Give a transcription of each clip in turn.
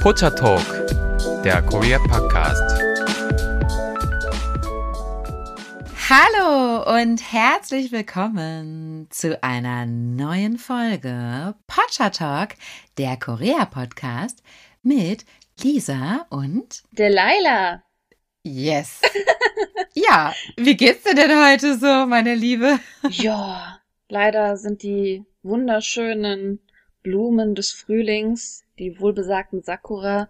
Pocha Talk, der Korea Podcast. Hallo und herzlich willkommen zu einer neuen Folge Pocha Talk, der Korea Podcast mit Lisa und Delilah. Yes. ja, wie geht's dir denn heute so, meine Liebe? ja, leider sind die wunderschönen Blumen des Frühlings, die wohlbesagten Sakura,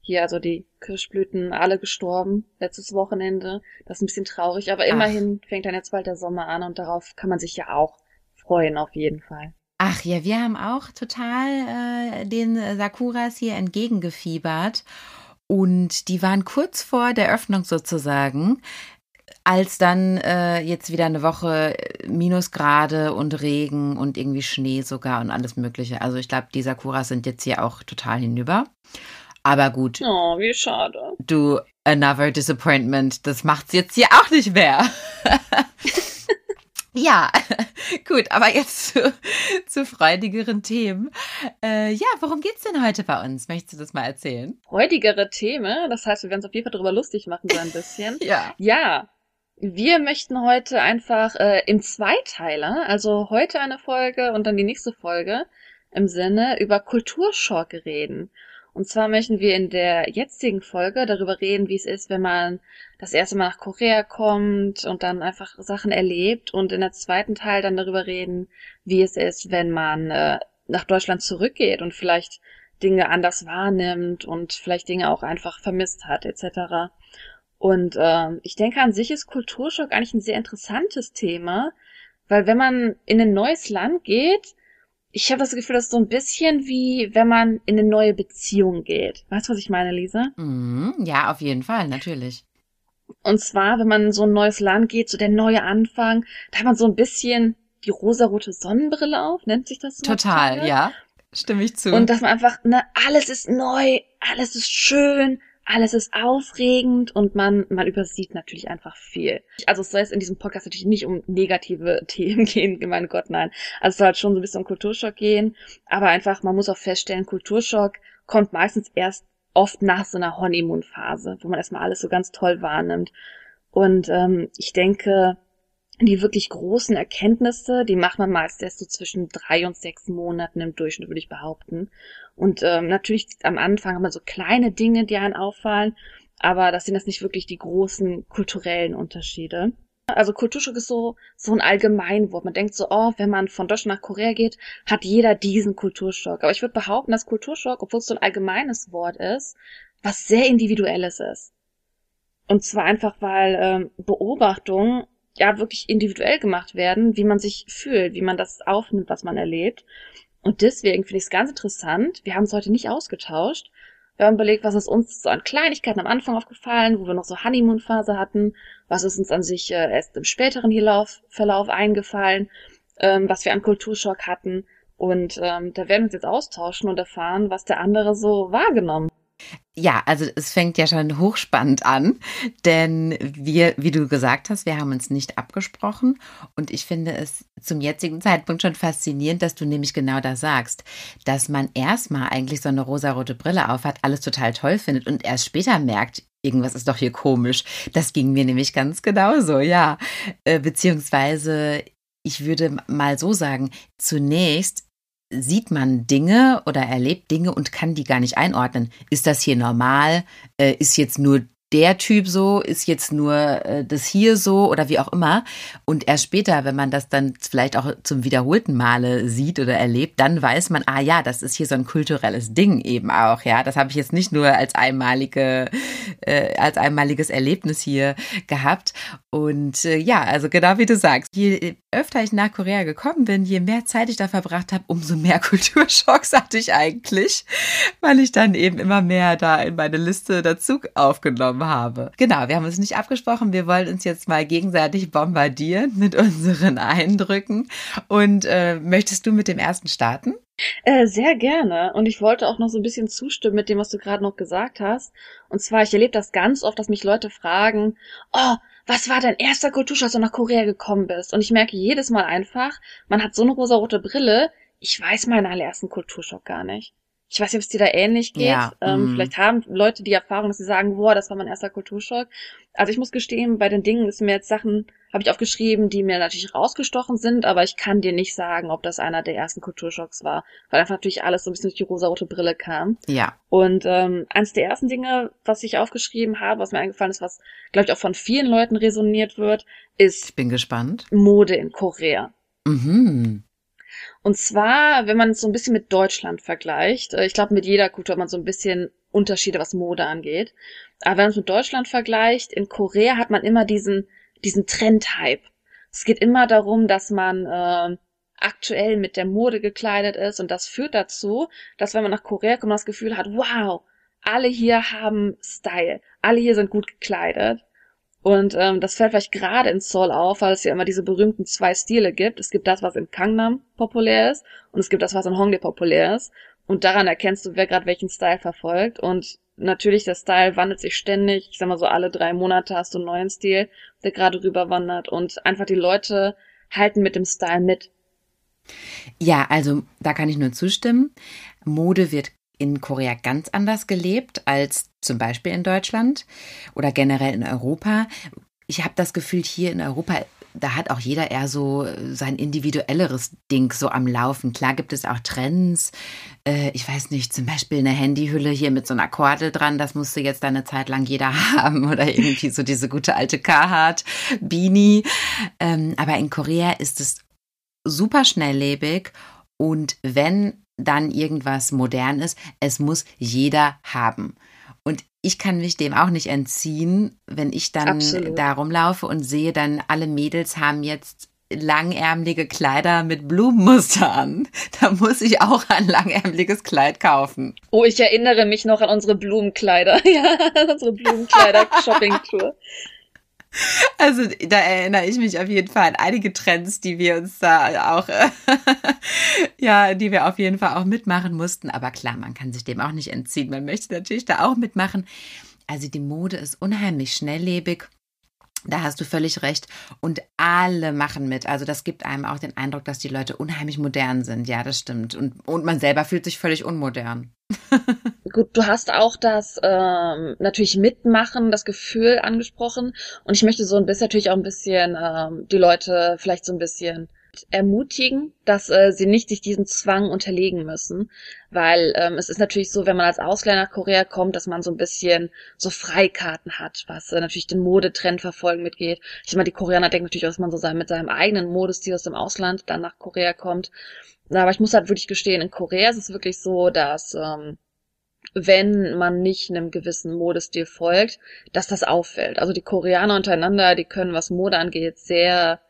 hier also die Kirschblüten, alle gestorben letztes Wochenende. Das ist ein bisschen traurig, aber immerhin Ach. fängt dann jetzt bald der Sommer an und darauf kann man sich ja auch freuen, auf jeden Fall. Ach ja, wir haben auch total äh, den Sakuras hier entgegengefiebert. Und die waren kurz vor der Öffnung sozusagen, als dann äh, jetzt wieder eine Woche äh, Minusgrade und Regen und irgendwie Schnee sogar und alles Mögliche. Also ich glaube, die Sakuras sind jetzt hier auch total hinüber. Aber gut. Oh, wie schade. Du, another disappointment. Das macht's jetzt hier auch nicht mehr. Ja, gut, aber jetzt zu, zu freudigeren Themen. Äh, ja, worum geht's denn heute bei uns? Möchtest du das mal erzählen? Freudigere Themen, das heißt, wir werden uns auf jeden Fall darüber lustig machen, so ein bisschen. ja. Ja. Wir möchten heute einfach äh, im Zweiteiler, also heute eine Folge und dann die nächste Folge im Sinne über Kulturschock reden. Und zwar möchten wir in der jetzigen Folge darüber reden, wie es ist, wenn man das erste Mal nach Korea kommt und dann einfach Sachen erlebt und in der zweiten Teil dann darüber reden, wie es ist, wenn man äh, nach Deutschland zurückgeht und vielleicht Dinge anders wahrnimmt und vielleicht Dinge auch einfach vermisst hat, etc. Und äh, ich denke, an sich ist Kulturschock eigentlich ein sehr interessantes Thema, weil wenn man in ein neues Land geht, ich habe das Gefühl, das ist so ein bisschen wie, wenn man in eine neue Beziehung geht. Weißt du, was ich meine, Lisa? Mm, ja, auf jeden Fall, natürlich. Und zwar, wenn man in so ein neues Land geht, so der neue Anfang, da hat man so ein bisschen die rosarote Sonnenbrille auf, nennt sich das so? Total, ja. Stimme ich zu. Und dass man einfach, ne, alles ist neu, alles ist schön, alles ist aufregend und man, man übersieht natürlich einfach viel. Also es soll jetzt in diesem Podcast natürlich nicht um negative Themen gehen, mein Gott, nein. Also es soll halt schon so ein bisschen um Kulturschock gehen, aber einfach, man muss auch feststellen, Kulturschock kommt meistens erst oft nach so einer Honeymoon-Phase, wo man erstmal alles so ganz toll wahrnimmt. Und ähm, ich denke, die wirklich großen Erkenntnisse, die macht man meist erst so zwischen drei und sechs Monaten im Durchschnitt, würde ich behaupten. Und ähm, natürlich am Anfang immer so kleine Dinge, die einen auffallen, aber das sind jetzt nicht wirklich die großen kulturellen Unterschiede. Also Kulturschock ist so, so ein Allgemeinwort. Man denkt so, oh, wenn man von Deutschland nach Korea geht, hat jeder diesen Kulturschock. Aber ich würde behaupten, dass Kulturschock, obwohl es so ein allgemeines Wort ist, was sehr individuelles ist. Und zwar einfach, weil ähm, Beobachtungen ja wirklich individuell gemacht werden, wie man sich fühlt, wie man das aufnimmt, was man erlebt. Und deswegen finde ich es ganz interessant. Wir haben es heute nicht ausgetauscht. Wir haben überlegt, was ist uns so an Kleinigkeiten am Anfang aufgefallen, wo wir noch so Honeymoon-Phase hatten, was ist uns an sich äh, erst im späteren Verlauf, Verlauf eingefallen, ähm, was wir an Kulturschock hatten. Und ähm, da werden wir uns jetzt austauschen und erfahren, was der andere so wahrgenommen ja, also es fängt ja schon hochspannend an, denn wir, wie du gesagt hast, wir haben uns nicht abgesprochen und ich finde es zum jetzigen Zeitpunkt schon faszinierend, dass du nämlich genau das sagst, dass man erstmal eigentlich so eine rosarote Brille aufhat, alles total toll findet und erst später merkt, irgendwas ist doch hier komisch. Das ging mir nämlich ganz genauso, ja. Äh, beziehungsweise ich würde mal so sagen, zunächst sieht man Dinge oder erlebt Dinge und kann die gar nicht einordnen. Ist das hier normal? Äh, ist jetzt nur der Typ so, ist jetzt nur äh, das hier so oder wie auch immer. Und erst später, wenn man das dann vielleicht auch zum wiederholten Male sieht oder erlebt, dann weiß man, ah ja, das ist hier so ein kulturelles Ding eben auch. Ja, das habe ich jetzt nicht nur als einmalige, äh, als einmaliges Erlebnis hier gehabt. Und äh, ja, also genau wie du sagst, je öfter ich nach Korea gekommen bin, je mehr Zeit ich da verbracht habe, umso mehr Kulturschocks hatte ich eigentlich, weil ich dann eben immer mehr da in meine Liste dazu aufgenommen habe. Genau, wir haben uns nicht abgesprochen. Wir wollen uns jetzt mal gegenseitig bombardieren mit unseren Eindrücken. Und äh, möchtest du mit dem ersten starten? Äh, sehr gerne. Und ich wollte auch noch so ein bisschen zustimmen mit dem, was du gerade noch gesagt hast. Und zwar, ich erlebe das ganz oft, dass mich Leute fragen, oh, was war dein erster Kulturschock, als du nach Korea gekommen bist? Und ich merke jedes Mal einfach, man hat so eine rosarote Brille, ich weiß meinen allerersten Kulturschock gar nicht. Ich weiß nicht, ob es dir da ähnlich geht. Ja, ähm, mm. Vielleicht haben Leute die Erfahrung, dass sie sagen, boah, das war mein erster Kulturschock. Also ich muss gestehen, bei den Dingen ist mir jetzt Sachen, habe ich aufgeschrieben, die mir natürlich rausgestochen sind, aber ich kann dir nicht sagen, ob das einer der ersten Kulturschocks war, weil einfach natürlich alles so ein bisschen durch die rosarote Brille kam. Ja. Und ähm, eines der ersten Dinge, was ich aufgeschrieben habe, was mir eingefallen ist, was, glaube ich, auch von vielen Leuten resoniert wird, ist Ich bin gespannt. Mode in Korea. Mhm. Und zwar, wenn man es so ein bisschen mit Deutschland vergleicht, äh, ich glaube, mit jeder Kultur hat man so ein bisschen Unterschiede, was Mode angeht. Aber wenn man es mit Deutschland vergleicht, in Korea hat man immer diesen, diesen Trend-Hype. Es geht immer darum, dass man äh, aktuell mit der Mode gekleidet ist und das führt dazu, dass wenn man nach Korea kommt, man das Gefühl hat, wow, alle hier haben Style, alle hier sind gut gekleidet. Und ähm, das fällt vielleicht gerade in Seoul auf, weil es ja immer diese berühmten zwei Stile gibt. Es gibt das, was in Gangnam populär ist und es gibt das, was in Hongdae populär ist. Und daran erkennst du, wer gerade welchen Style verfolgt. Und natürlich, der Style wandelt sich ständig. Ich sag mal so, alle drei Monate hast du einen neuen Stil, der gerade rüberwandert. Und einfach die Leute halten mit dem Style mit. Ja, also da kann ich nur zustimmen. Mode wird in Korea ganz anders gelebt als zum Beispiel in Deutschland oder generell in Europa. Ich habe das Gefühl, hier in Europa, da hat auch jeder eher so sein individuelleres Ding so am Laufen. Klar gibt es auch Trends. Äh, ich weiß nicht, zum Beispiel eine Handyhülle hier mit so einer Kordel dran, das musste jetzt eine Zeit lang jeder haben. Oder irgendwie so diese gute alte Carhartt Beanie. Ähm, aber in Korea ist es super schnelllebig und wenn dann irgendwas modern ist, es muss jeder haben. Und ich kann mich dem auch nicht entziehen, wenn ich dann Absolut. da rumlaufe und sehe, dann alle Mädels haben jetzt langärmelige Kleider mit Blumenmuster an. Da muss ich auch ein langärmeliges Kleid kaufen. Oh, ich erinnere mich noch an unsere Blumenkleider. Ja, unsere Blumenkleider-Shopping-Tour. Also da erinnere ich mich auf jeden Fall an einige Trends, die wir uns da auch, ja, die wir auf jeden Fall auch mitmachen mussten. Aber klar, man kann sich dem auch nicht entziehen. Man möchte natürlich da auch mitmachen. Also die Mode ist unheimlich schnelllebig. Da hast du völlig recht. Und alle machen mit. Also das gibt einem auch den Eindruck, dass die Leute unheimlich modern sind. Ja, das stimmt. Und, und man selber fühlt sich völlig unmodern. Gut, du hast auch das ähm, natürlich Mitmachen, das Gefühl angesprochen. Und ich möchte so ein bisschen natürlich auch ein bisschen ähm, die Leute vielleicht so ein bisschen ermutigen, dass äh, sie nicht sich diesem Zwang unterlegen müssen, weil ähm, es ist natürlich so, wenn man als Ausländer nach Korea kommt, dass man so ein bisschen so Freikarten hat, was äh, natürlich den Modetrend verfolgen mitgeht. Ich mal, die Koreaner denken natürlich auch, dass man so sein, mit seinem eigenen Modestil aus dem Ausland dann nach Korea kommt. Aber ich muss halt wirklich gestehen, in Korea ist es wirklich so, dass ähm, wenn man nicht einem gewissen Modestil folgt, dass das auffällt. Also die Koreaner untereinander, die können, was Mode angeht, sehr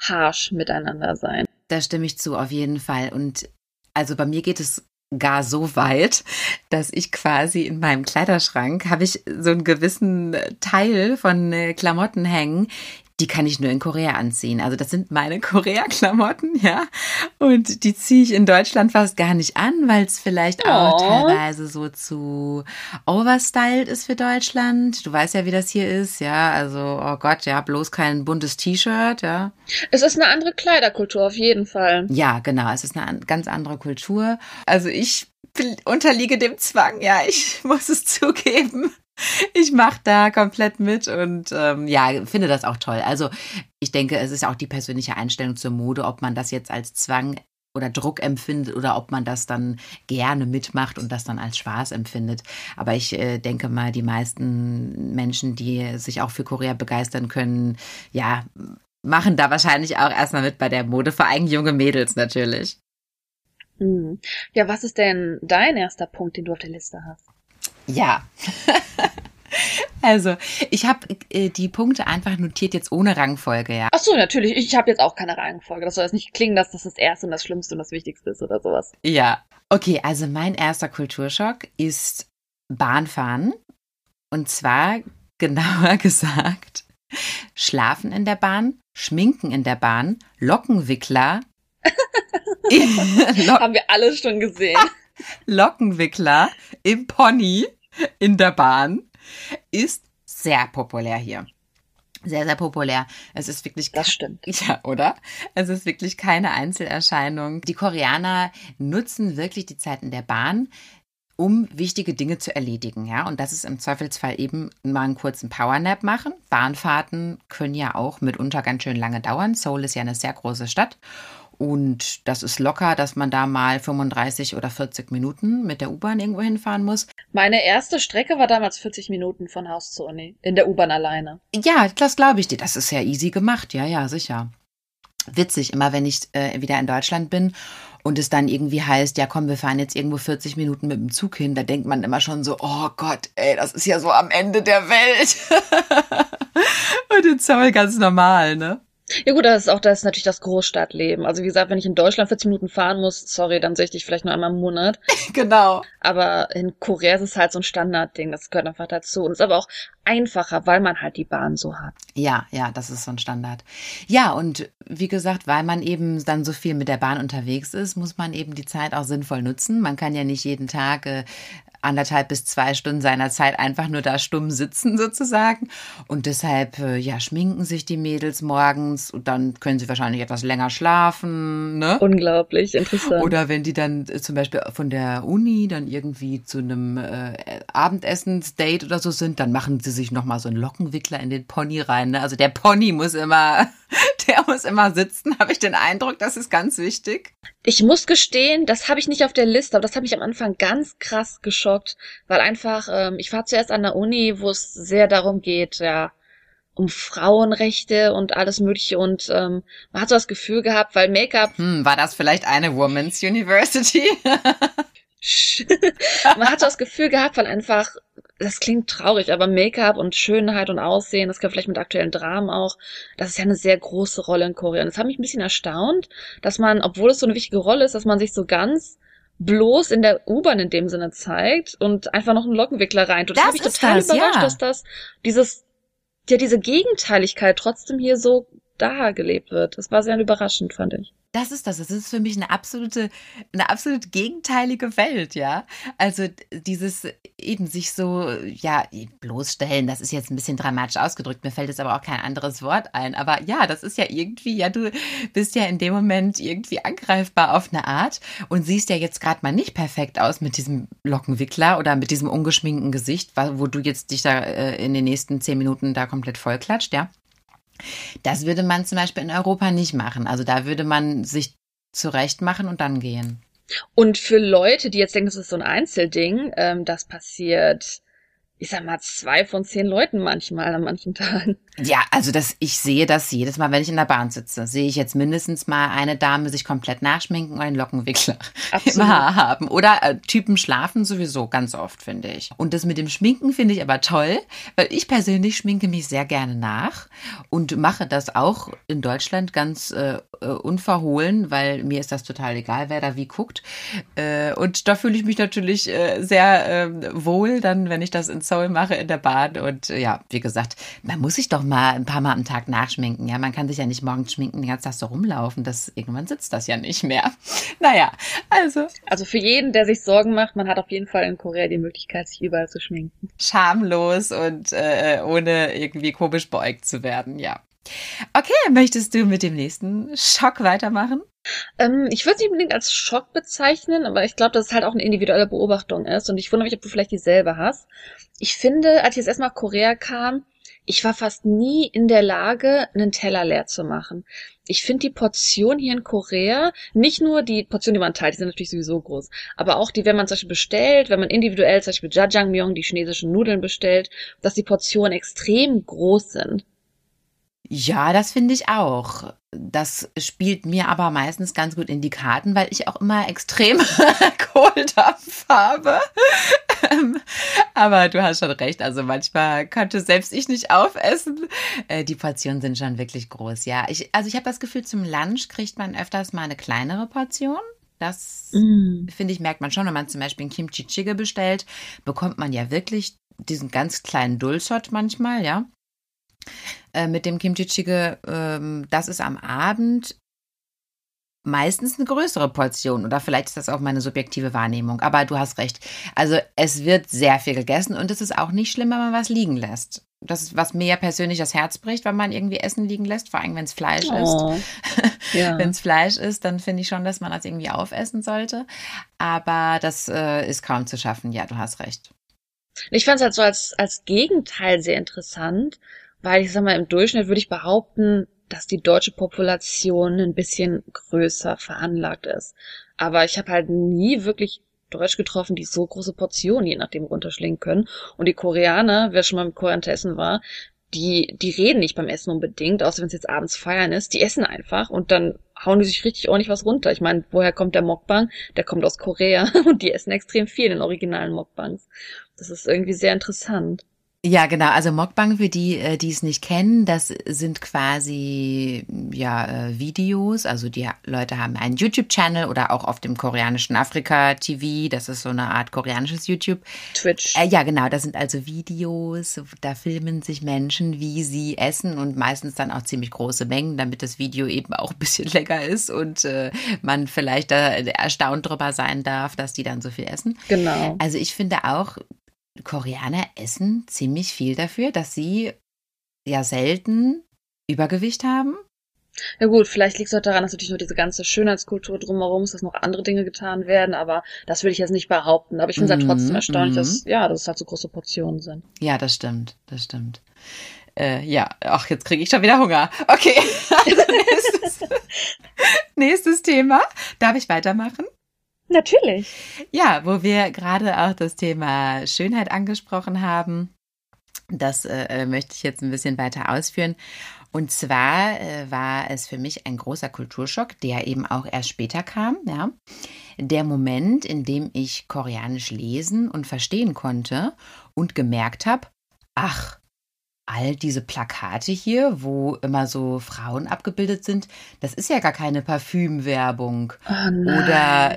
harsh miteinander sein. Da stimme ich zu, auf jeden Fall. Und also bei mir geht es gar so weit, dass ich quasi in meinem Kleiderschrank habe ich so einen gewissen Teil von äh, Klamotten hängen, die kann ich nur in Korea anziehen. Also das sind meine Korea-Klamotten, ja. Und die ziehe ich in Deutschland fast gar nicht an, weil es vielleicht auch Oh. teilweise so zu overstyled ist für Deutschland. Du weißt ja, wie das hier ist, ja. Also, oh Gott, ja, bloß kein buntes T-Shirt, ja. Es ist eine andere Kleiderkultur auf jeden Fall. Ja, genau. Es ist eine an- ganz andere Kultur. Also ich unterliege dem Zwang, ja, ich muss es zugeben. Ich mache da komplett mit und ähm, ja, finde das auch toll. Also ich denke, es ist auch die persönliche Einstellung zur Mode, ob man das jetzt als Zwang oder Druck empfindet oder ob man das dann gerne mitmacht und das dann als Spaß empfindet. Aber ich äh, denke mal, die meisten Menschen, die sich auch für Korea begeistern können, ja, machen da wahrscheinlich auch erstmal mit bei der Mode, vor allem junge Mädels natürlich. Hm. Ja, was ist denn dein erster Punkt, den du auf der Liste hast? Ja. also, ich habe äh, die Punkte einfach notiert jetzt ohne Rangfolge, ja. Ach so, natürlich. Ich habe jetzt auch keine Reihenfolge. Das soll jetzt nicht klingen, dass das das Erste und das Schlimmste und das Wichtigste ist oder sowas. Ja. Okay, also mein erster Kulturschock ist Bahnfahren. Und zwar, genauer gesagt, Schlafen in der Bahn, Schminken in der Bahn, Lockenwickler. Lo Haben wir alle schon gesehen. Lockenwickler im Pony in der Bahn ist sehr populär hier. Sehr, sehr populär. Es ist wirklich. Das stimmt. Ja, oder? Es ist wirklich keine Einzelerscheinung. Die Koreaner nutzen wirklich die Zeiten der Bahn um wichtige Dinge zu erledigen, ja. Und das ist im Zweifelsfall eben mal einen kurzen Powernap machen. Bahnfahrten können ja auch mitunter ganz schön lange dauern. Seoul ist ja eine sehr große Stadt. Und das ist locker, dass man da mal 35 oder 40 Minuten mit der U-Bahn irgendwo hinfahren muss. Meine erste Strecke war damals 40 Minuten von Haus zur Uni. In der U-Bahn alleine. Ja, das glaube ich dir. Das ist ja easy gemacht. Ja, ja, sicher. Witzig, immer wenn ich äh, wieder in Deutschland bin und es dann irgendwie heißt, ja komm, wir fahren jetzt irgendwo 40 Minuten mit dem Zug hin, da denkt man immer schon so, oh Gott, ey, das ist ja so am Ende der Welt. und in Zoll ganz normal, ne? Ja gut, das ist auch das ist natürlich das Großstadtleben. Also wie gesagt, wenn ich in Deutschland 40 Minuten fahren muss, sorry, dann sehe ich dich vielleicht nur einmal im Monat. genau. Aber in Korea ist es halt so ein Standardding, das gehört einfach dazu. Und es ist aber auch einfacher, weil man halt die Bahn so hat. Ja, ja, das ist so ein Standard. Ja, und wie gesagt, weil man eben dann so viel mit der Bahn unterwegs ist, muss man eben die Zeit auch sinnvoll nutzen. Man kann ja nicht jeden Tag äh, anderthalb bis zwei Stunden seiner Zeit einfach nur da stumm sitzen sozusagen. Und deshalb, äh, ja, schminken sich die Mädels morgens und dann können sie wahrscheinlich etwas länger schlafen. Ne? Unglaublich interessant. Oder wenn die dann äh, zum Beispiel von der Uni dann irgendwie zu einem äh, Abendessensdate oder so sind, dann machen sie sich nochmal so einen Lockenwickler in den Pony rein. Ne? Also der Pony muss immer, der muss immer sitzen, habe ich den Eindruck, das ist ganz wichtig. Ich muss gestehen, das habe ich nicht auf der Liste, aber das hat mich am Anfang ganz krass geschockt, weil einfach, ähm, ich war zuerst an der Uni, wo es sehr darum geht, ja, um Frauenrechte und alles Mögliche und ähm, man hat so das Gefühl gehabt, weil Make-up. Hm, war das vielleicht eine Women's University? man hat so das Gefühl gehabt, weil einfach das klingt traurig, aber Make-up und Schönheit und Aussehen, das kann vielleicht mit aktuellen Dramen auch, das ist ja eine sehr große Rolle in Korea. Und das hat mich ein bisschen erstaunt, dass man, obwohl es so eine wichtige Rolle ist, dass man sich so ganz bloß in der U-Bahn in dem Sinne zeigt und einfach noch einen Lockenwickler rein. Das, das habe ich total das, überrascht, ja. dass das dieses ja diese Gegenteiligkeit trotzdem hier so da gelebt wird. Das war sehr überraschend, fand ich. Das ist das. Das ist für mich eine absolute, eine absolut gegenteilige Welt, ja. Also dieses eben sich so, ja, bloßstellen, das ist jetzt ein bisschen dramatisch ausgedrückt. Mir fällt jetzt aber auch kein anderes Wort ein. Aber ja, das ist ja irgendwie, ja, du bist ja in dem Moment irgendwie angreifbar auf eine Art und siehst ja jetzt gerade mal nicht perfekt aus mit diesem Lockenwickler oder mit diesem ungeschminkten Gesicht, wo du jetzt dich da äh, in den nächsten zehn Minuten da komplett vollklatscht, ja. Das würde man zum Beispiel in Europa nicht machen. Also da würde man sich zurecht machen und dann gehen. Und für Leute, die jetzt denken, das ist so ein Einzelding, ähm, das passiert ich sag mal, zwei von zehn Leuten manchmal an manchen Tagen. Ja, also das, ich sehe das jedes Mal, wenn ich in der Bahn sitze, sehe ich jetzt mindestens mal eine Dame sich komplett nachschminken und einen Lockenwickler Absolut. im Haar haben. Oder äh, Typen schlafen sowieso ganz oft, finde ich. Und das mit dem Schminken finde ich aber toll, weil ich persönlich schminke mich sehr gerne nach und mache das auch in Deutschland ganz äh, äh unverhohlen, weil mir ist das total egal, wer da wie guckt. Äh, und da fühle ich mich natürlich äh, sehr ähm, wohl, dann, wenn ich das ins Soul mache in der Bahn. Und äh, ja, wie gesagt, man muss sich doch mal ein paar Mal am Tag nachschminken. Ja, man kann sich ja nicht morgens schminken, den ganzen Tag so rumlaufen. Das, irgendwann sitzt das ja nicht mehr. Naja, also. Also für jeden, der sich Sorgen macht, man hat auf jeden Fall in Korea die Möglichkeit, sich überall zu schminken. Schamlos und äh, ohne irgendwie komisch beäugt zu werden, ja. Okay, möchtest du mit dem nächsten Schock weitermachen? Ähm, ich würde es nicht unbedingt als Schock bezeichnen, aber ich glaube, dass es halt auch eine individuelle Beobachtung ist. Und ich wundere mich, ob du vielleicht dieselbe hast. Ich finde, als ich jetzt erstmal Korea kam, ich war fast nie in der Lage, einen Teller leer zu machen. Ich finde die Portion hier in Korea, nicht nur die Portion, die man teilt, die sind natürlich sowieso groß, aber auch die, wenn man zum Beispiel bestellt, wenn man individuell zum Beispiel Jajangmyeon, die chinesischen Nudeln bestellt, dass die Portionen extrem groß sind. Ja, das finde ich auch. Das spielt mir aber meistens ganz gut in die Karten, weil ich auch immer extrem Kohldampf habe. Ähm, aber du hast schon recht. Also manchmal könnte selbst ich nicht aufessen. Äh, die Portionen sind schon wirklich groß, ja. Ich, also ich habe das Gefühl, zum Lunch kriegt man öfters mal eine kleinere Portion. Das mm. finde ich, merkt man schon, wenn man zum Beispiel ein Kimchi Jjigae bestellt, bekommt man ja wirklich diesen ganz kleinen Dulsot manchmal, ja. Äh, mit dem Kimchi Jjigae, ähm, das ist am Abend meistens eine größere Portion oder vielleicht ist das auch meine subjektive Wahrnehmung, aber du hast recht. Also es wird sehr viel gegessen und es ist auch nicht schlimm, wenn man was liegen lässt. das, was mir persönlich das Herz bricht, wenn man irgendwie Essen liegen lässt, vor allem wenn es Fleisch Oh. ist. Ja. wenn es Fleisch ist, dann finde ich schon, dass man das irgendwie aufessen sollte. Aber das äh, ist kaum zu schaffen. Ja, du hast recht. Ich fand es halt so als, als Gegenteil sehr interessant, weil ich sag mal, im Durchschnitt würde ich behaupten, dass die deutsche Population ein bisschen größer veranlagt ist. Aber ich habe halt nie wirklich Deutsch getroffen, die so große Portionen je nachdem runterschlingen können. Und die Koreaner, wer schon mal mit Koreanern essen war, die, die reden nicht beim Essen unbedingt, außer wenn es jetzt abends feiern ist. Die essen einfach und dann hauen die sich richtig ordentlich was runter. Ich meine, woher kommt der Mokbang? Der kommt aus Korea und die essen extrem viel in den originalen Mokbangs. Das ist irgendwie sehr interessant. Ja, genau. Also Mokbang, für die, äh, die es nicht kennen, das sind quasi ja äh, Videos. Also die Leute haben einen YouTube-Channel oder auch auf dem koreanischen Afrika TV. Das ist so eine Art koreanisches YouTube. Twitch. Äh, ja, genau. Das sind also Videos. Da filmen sich Menschen, wie sie essen und meistens dann auch ziemlich große Mengen, damit das Video eben auch ein bisschen lecker ist und äh, man vielleicht da erstaunt drüber sein darf, dass die dann so viel essen. Genau. Also ich finde auch, Koreaner essen ziemlich viel dafür, dass sie ja selten Übergewicht haben. Ja gut, vielleicht liegt es auch daran, dass natürlich nur diese ganze Schönheitskultur drumherum ist, dass noch andere Dinge getan werden, aber das will ich jetzt nicht behaupten. Aber ich finde es Mhm, halt trotzdem erstaunlich, mhm. dass, ja, dass es halt so große Portionen sind. Ja, das stimmt, das stimmt. Äh, ja, ach, jetzt kriege ich schon wieder Hunger. Okay, also nächstes, nächstes Thema. Darf ich weitermachen? Natürlich. Ja, wo wir gerade auch das Thema Schönheit angesprochen haben, das äh, möchte ich jetzt ein bisschen weiter ausführen. Und zwar äh, war es für mich ein großer Kulturschock, der eben auch erst später kam. Ja. Der Moment, in dem ich Koreanisch lesen und verstehen konnte und gemerkt habe, ach, all diese Plakate hier, wo immer so Frauen abgebildet sind, das ist ja gar keine Parfümwerbung Oh. Oder-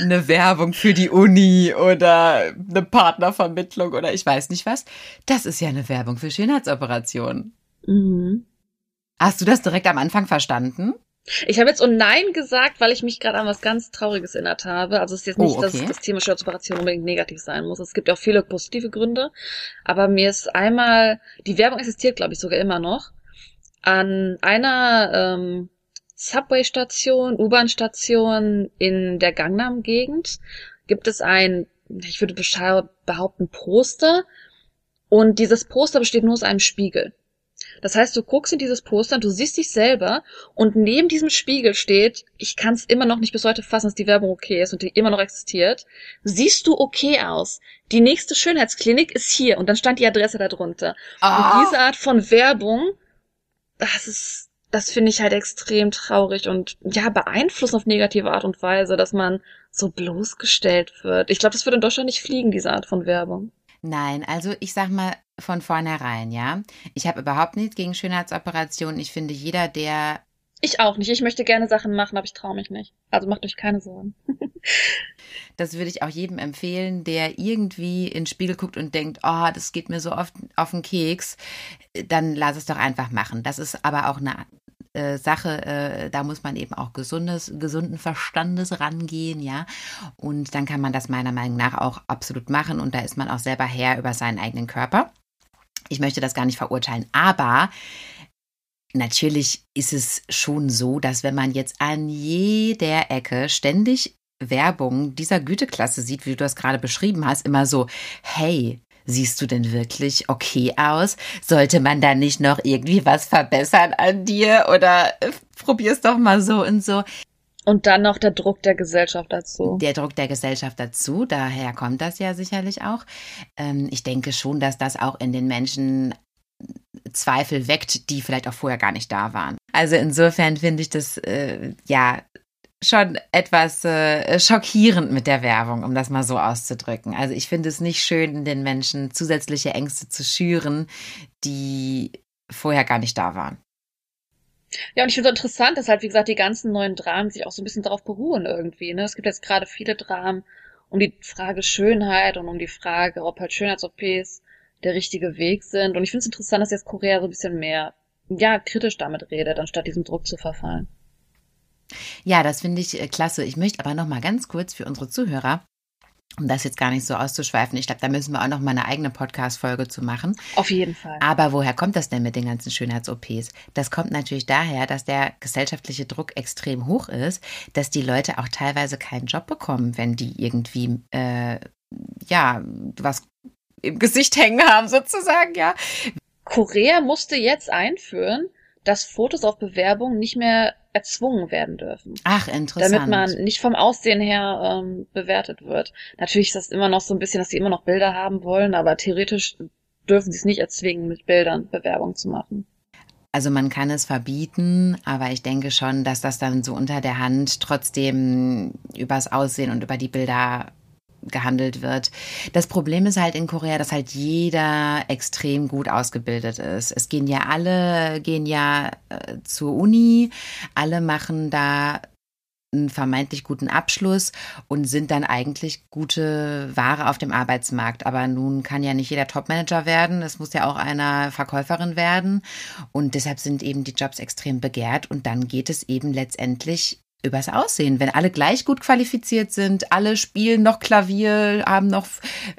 eine Werbung für die Uni oder eine Partnervermittlung oder ich weiß nicht was. Das ist ja eine Werbung für Schönheitsoperationen. Mhm. Hast du das direkt am Anfang verstanden? Ich habe jetzt oh nein gesagt, weil ich mich gerade an was ganz Trauriges erinnert habe. Also es ist jetzt nicht, Oh, dass okay. das Thema Schönheitsoperation unbedingt negativ sein muss. Es gibt ja auch viele positive Gründe. Aber mir ist einmal, die Werbung existiert, glaube ich, sogar immer noch, an einer ähm, Subway-Station, U-Bahn-Station in der Gangnam-Gegend gibt es ein, ich würde behaupten, Poster. Und dieses Poster besteht nur aus einem Spiegel. Das heißt, du guckst in dieses Poster und du siehst dich selber und neben diesem Spiegel steht, ich kann es immer noch nicht bis heute fassen, dass die Werbung okay ist und die immer noch existiert. Siehst du okay aus? Die nächste Schönheitsklinik ist hier und dann stand die Adresse darunter. Und diese Art von Werbung, das ist, das finde ich halt extrem traurig und ja, beeinflusst auf negative Art und Weise, dass man so bloßgestellt wird. Ich glaube, das würde in Deutschland nicht fliegen, diese Art von Werbung. Nein, also ich sag mal von vornherein, ja. Ich habe überhaupt nichts gegen Schönheitsoperationen. Ich finde, jeder, der Ich auch nicht. Ich möchte gerne Sachen machen, aber ich traue mich nicht. Also macht euch keine Sorgen. Das würde ich auch jedem empfehlen, der irgendwie in den Spiegel guckt und denkt, oh, das geht mir so oft auf den Keks. Dann lass es doch einfach machen. Das ist aber auch eine äh, Sache, äh, da muss man eben auch gesundes, gesunden Verstandes rangehen, ja. Und dann kann man das meiner Meinung nach auch absolut machen und da ist man auch selber Herr über seinen eigenen Körper. Ich möchte das gar nicht verurteilen, aber natürlich ist es schon so, dass wenn man jetzt an jeder Ecke ständig Werbung dieser Güteklasse sieht, wie du das gerade beschrieben hast, immer so, hey, siehst du denn wirklich okay aus? Sollte man da nicht noch irgendwie was verbessern an dir oder äh, probier's doch mal so und so. Und dann noch der Druck der Gesellschaft dazu. Der Druck der Gesellschaft dazu, daher kommt das ja sicherlich auch. Ähm, ich denke schon, dass das auch in den Menschen Zweifel weckt, die vielleicht auch vorher gar nicht da waren. Also insofern finde ich das äh, ja schon etwas äh, schockierend mit der Werbung, um das mal so auszudrücken. Also ich finde es nicht schön, den Menschen zusätzliche Ängste zu schüren, die vorher gar nicht da waren. Ja, und ich finde es interessant, dass halt, wie gesagt, die ganzen neuen Dramen sich auch so ein bisschen darauf beruhen irgendwie. Ne? Es gibt jetzt gerade viele Dramen um die Frage Schönheit und um die Frage, ob halt Schönheits-OPs der richtige Weg sind. Und ich finde es interessant, dass jetzt Korea so ein bisschen mehr, ja, kritisch damit redet, anstatt diesem Druck zu verfallen. Ja, das finde ich äh, klasse. Ich möchte aber noch mal ganz kurz für unsere Zuhörer um das jetzt gar nicht so auszuschweifen, ich glaube, da müssen wir auch noch mal eine eigene Podcast-Folge zu machen. Auf jeden Fall. Aber woher kommt das denn mit den ganzen Schönheits-OPs? Das kommt natürlich daher, dass der gesellschaftliche Druck extrem hoch ist, dass die Leute auch teilweise keinen Job bekommen, wenn die irgendwie, äh, ja, was im Gesicht hängen haben, sozusagen, ja. Korea musste jetzt einführen, dass Fotos auf Bewerbung nicht mehr erzwungen werden dürfen. Ach, interessant. Damit man nicht vom Aussehen her ähm, bewertet wird. Natürlich ist das immer noch so ein bisschen, dass sie immer noch Bilder haben wollen, aber theoretisch dürfen sie es nicht erzwingen, mit Bildern Bewerbung zu machen. Also man kann es verbieten, aber ich denke schon, dass das dann so unter der Hand trotzdem übers Aussehen und über die Bilder gehandelt wird. Das Problem ist halt in Korea, dass halt jeder extrem gut ausgebildet ist. Es gehen ja alle, gehen ja äh, zur Uni, alle machen da einen vermeintlich guten Abschluss und sind dann eigentlich gute Ware auf dem Arbeitsmarkt. Aber nun kann ja nicht jeder Topmanager werden. Es muss ja auch einer Verkäuferin werden. Und deshalb sind eben die Jobs extrem begehrt. Und dann geht es eben letztendlich übers Aussehen. Wenn alle gleich gut qualifiziert sind, alle spielen noch Klavier, haben noch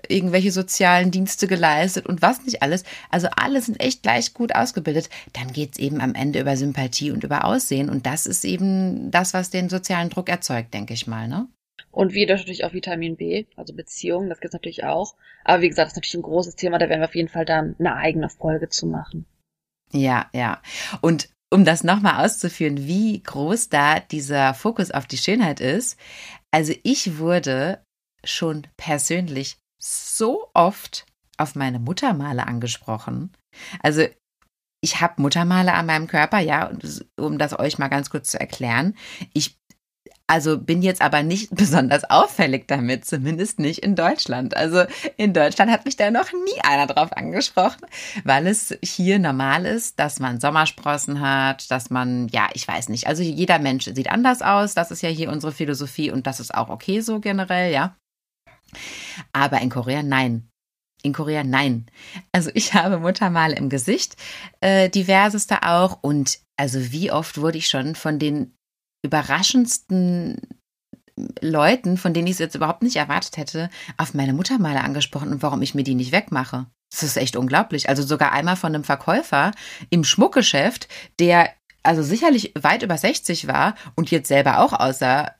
irgendwelche sozialen Dienste geleistet und was nicht alles, also alle sind echt gleich gut ausgebildet, dann geht's eben am Ende über Sympathie und über Aussehen. Und das ist eben das, was den sozialen Druck erzeugt, denke ich mal, ne? Und wie natürlich auch Vitamin B, also Beziehungen, das gibt's natürlich auch. Aber wie gesagt, das ist natürlich ein großes Thema, da werden wir auf jeden Fall dann eine eigene Folge zu machen. Ja, ja. Und um das nochmal auszuführen, wie groß da dieser Fokus auf die Schönheit ist. Also ich wurde schon persönlich so oft auf meine Muttermale angesprochen. Also ich habe Muttermale an meinem Körper, ja, um das euch mal ganz kurz zu erklären. Ich also bin jetzt aber nicht besonders auffällig damit, zumindest nicht in Deutschland. Also in Deutschland hat mich da noch nie einer drauf angesprochen, weil es hier normal ist, dass man Sommersprossen hat, dass man, ja, ich weiß nicht, also jeder Mensch sieht anders aus. Das ist ja hier unsere Philosophie und das ist auch okay so generell, ja. Aber in Korea nein. In Korea nein. Also ich habe Muttermale im Gesicht, äh, diverseste auch. Und also wie oft wurde ich schon von den überraschendsten Leuten, von denen ich es jetzt überhaupt nicht erwartet hätte, auf meine Muttermale angesprochen und warum ich mir die nicht wegmache. Das ist echt unglaublich. Also sogar einmal von einem Verkäufer im Schmuckgeschäft, der also sicherlich weit über 60 war und jetzt selber auch aussah,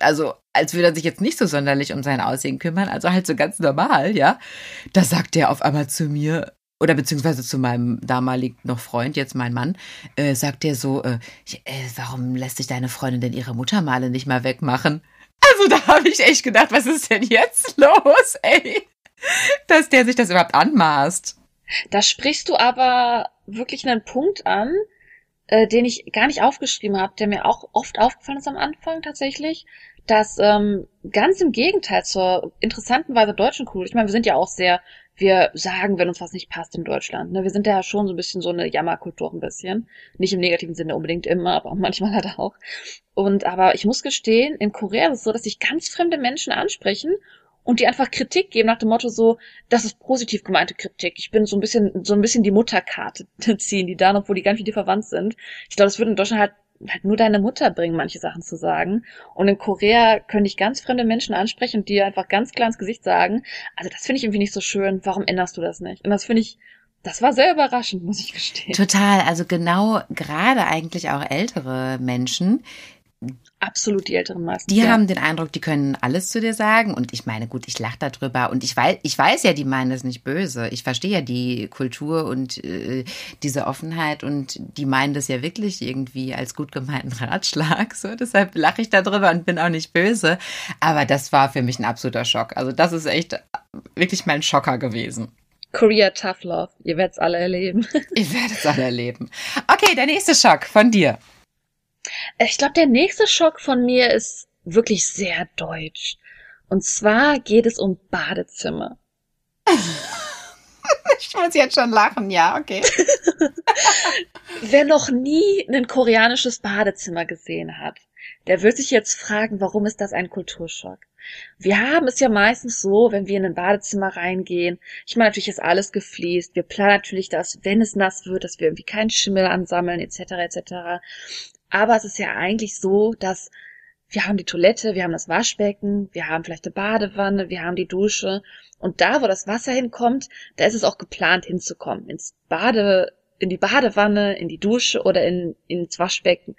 also als würde er sich jetzt nicht so sonderlich um sein Aussehen kümmern, also halt so ganz normal, ja. Da sagt der auf einmal zu mir, oder beziehungsweise zu meinem damaligen noch Freund, jetzt mein Mann, äh, sagt er so, äh, äh, warum lässt sich deine Freundin denn ihre Muttermale nicht mal wegmachen? Also da habe ich echt gedacht, was ist denn jetzt los, ey? Dass der sich das überhaupt anmaßt. Da sprichst du aber wirklich einen Punkt an, äh, den ich gar nicht aufgeschrieben habe, der mir auch oft aufgefallen ist am Anfang tatsächlich, dass ähm, ganz im Gegenteil zur interessanten Weise deutschen Kultur, ich meine, wir sind ja auch sehr wir sagen, wenn uns was nicht passt in Deutschland. Ne? Wir sind ja schon so ein bisschen so eine Jammerkultur ein bisschen. Nicht im negativen Sinne unbedingt immer, aber manchmal halt auch. Und aber ich muss gestehen, in Korea ist es so, dass sich ganz fremde Menschen ansprechen und die einfach Kritik geben nach dem Motto so, das ist positiv gemeinte Kritik. Ich bin so ein bisschen, so ein bisschen die Mutterkarte ziehen, die da, obwohl die mit dir verwandt sind. Ich glaube, das würde in Deutschland halt halt nur deine Mutter bringen, manche Sachen zu sagen. Und in Korea können dich ganz fremde Menschen ansprechen und dir einfach ganz klar ins Gesicht sagen, also das finde ich irgendwie nicht so schön, warum änderst du das nicht? Und das finde ich, das war sehr überraschend, muss ich gestehen. Total, also genau gerade eigentlich auch ältere Menschen, Absolut die älteren meistens. Die ja. haben den Eindruck, die können alles zu dir sagen. Und ich meine, gut, ich lache darüber. Und ich weiß, ich weiß ja, die meinen das nicht böse. Ich verstehe ja die Kultur und äh, diese Offenheit und die meinen das ja wirklich irgendwie als gut gemeinten Ratschlag. So, deshalb lache ich darüber und bin auch nicht böse. Aber das war für mich ein absoluter Schock. Also das ist echt wirklich mein Schocker gewesen. Korea Tough Love. Ihr werdet es alle erleben. Ihr werdet es alle erleben. Okay, der nächste Schock von dir. Ich glaube, der nächste Schock von mir ist wirklich sehr deutsch. Und zwar geht es um Badezimmer. ich muss jetzt schon lachen, ja, okay. Wer noch nie ein koreanisches Badezimmer gesehen hat, der wird sich jetzt fragen, warum ist das ein Kulturschock? Wir haben es ja meistens so, wenn wir in ein Badezimmer reingehen. Ich meine, natürlich ist alles gefliest. Wir planen natürlich, dass, wenn es nass wird, dass wir irgendwie keinen Schimmel ansammeln, etc., etc. Aber es ist ja eigentlich so, dass wir haben die Toilette, wir haben das Waschbecken, wir haben vielleicht eine Badewanne, wir haben die Dusche. Und da, wo das Wasser hinkommt, da ist es auch geplant hinzukommen. Ins Bade, in die Badewanne, in die Dusche oder in, ins Waschbecken.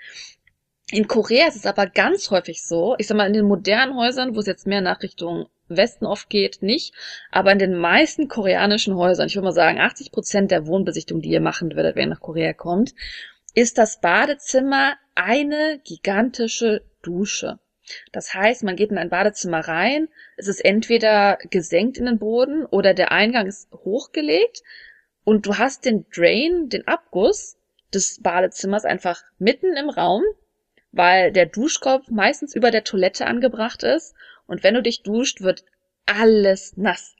In Korea ist es aber ganz häufig so, ich sag mal, in den modernen Häusern, wo es jetzt mehr nach Richtung Westen oft geht, nicht, aber in den meisten koreanischen Häusern, ich würde mal sagen, 80 Prozent der Wohnbesichtigung, die ihr machen würdet, wenn ihr nach Korea kommt, ist das Badezimmer eine gigantische Dusche. Das heißt, man geht in ein Badezimmer rein, es ist entweder gesenkt in den Boden oder der Eingang ist hochgelegt und du hast den Drain, den Abguss des Badezimmers einfach mitten im Raum, weil der Duschkopf meistens über der Toilette angebracht ist und wenn du dich duscht, wird alles nass.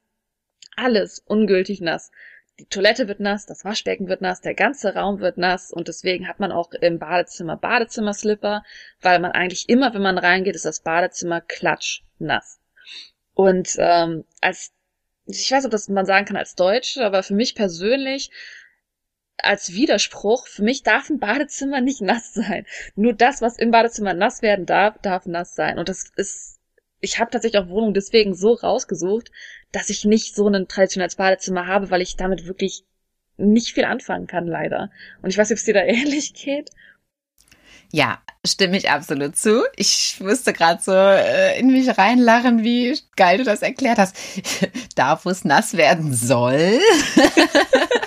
Alles ungültig nass die Toilette wird nass, das Waschbecken wird nass, der ganze Raum wird nass und deswegen hat man auch im Badezimmer Badezimmerslipper, weil man eigentlich immer, wenn man reingeht, ist das Badezimmer klatschnass. Und ähm, als ich weiß, ob das man sagen kann als Deutsche, aber für mich persönlich als Widerspruch, für mich darf ein Badezimmer nicht nass sein. Nur das, was im Badezimmer nass werden darf, darf nass sein. Und das ist ich habe tatsächlich auch Wohnungen deswegen so rausgesucht, dass ich nicht so ein traditionelles Badezimmer habe, weil ich damit wirklich nicht viel anfangen kann, leider. Und ich weiß nicht, ob es dir da ähnlich geht. Ja, stimme ich absolut zu. Ich musste gerade so äh, in mich reinlachen, wie geil du das erklärt hast. Darf, wo es nass werden soll.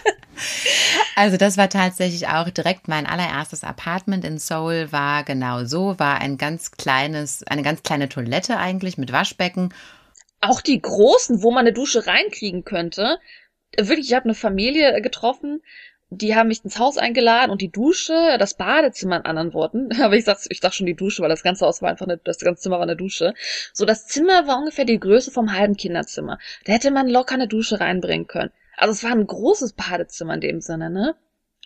Also das war tatsächlich auch direkt mein allererstes Apartment in Seoul war genau so, war ein ganz kleines, eine ganz kleine Toilette eigentlich mit Waschbecken. Auch die großen, wo man eine Dusche reinkriegen könnte. Wirklich, ich habe eine Familie getroffen, die haben mich ins Haus eingeladen und die Dusche, das Badezimmer in anderen Worten, aber ich sag, ich sag schon die Dusche, weil das ganze Haus war einfach eine, das ganze Zimmer war eine Dusche. So, das Zimmer war ungefähr die Größe vom halben Kinderzimmer. Da hätte man locker eine Dusche reinbringen können. Also es war ein großes Badezimmer in dem Sinne, ne?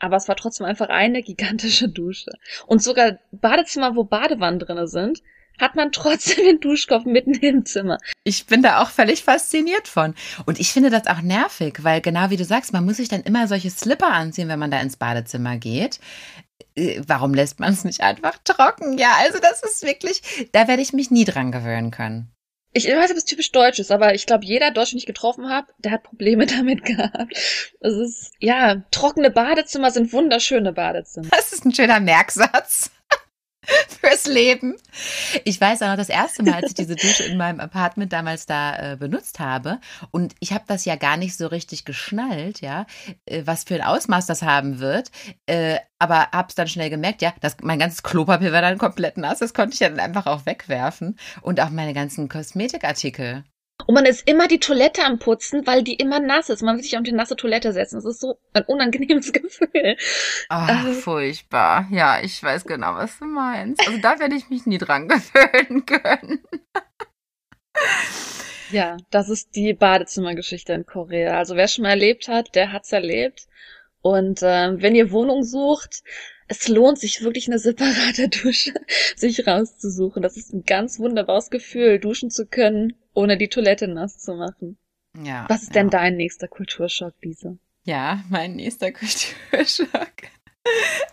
Aber es war trotzdem einfach eine gigantische Dusche. Und sogar Badezimmer, wo Badewannen drinne sind, hat man trotzdem den Duschkopf mitten im Zimmer. Ich bin da auch völlig fasziniert von. Und ich finde das auch nervig, weil genau wie du sagst, man muss sich dann immer solche Slipper anziehen, wenn man da ins Badezimmer geht. Äh, warum lässt man es nicht einfach trocken? Ja, also das ist wirklich, da werde ich mich nie dran gewöhnen können. Ich weiß ob es typisch deutsch ist, aber ich glaube, jeder Deutsche, den ich getroffen habe, der hat Probleme damit gehabt. Es ist, ja, trockene Badezimmer sind wunderschöne Badezimmer. Das ist ein schöner Merksatz. fürs Leben. Ich weiß auch noch das erste Mal, als ich diese Dusche in meinem Apartment damals da äh, benutzt habe und ich habe das ja gar nicht so richtig geschnallt, ja, äh, was für ein Ausmaß das haben wird, äh, aber habe es dann schnell gemerkt, ja, dass mein ganzes Klopapier war dann komplett nass, das konnte ich dann einfach auch wegwerfen und auch meine ganzen Kosmetikartikel. Und man ist immer die Toilette am Putzen, weil die immer nass ist. Man will sich auf die nasse Toilette setzen. Das ist so ein unangenehmes Gefühl. Ach, also, furchtbar. Ja, ich weiß genau, was du meinst. Also da werde ich mich nie dran gewöhnen können. ja, das ist die Badezimmergeschichte in Korea. Also wer schon mal erlebt hat, der hat's erlebt. Und äh, wenn ihr Wohnung sucht, es lohnt sich wirklich eine separate Dusche sich rauszusuchen. Das ist ein ganz wunderbares Gefühl, duschen zu können, ohne die Toilette nass zu machen. Ja. Was ist ja. denn dein nächster Kulturschock, Lisa? Ja, mein nächster Kulturschock.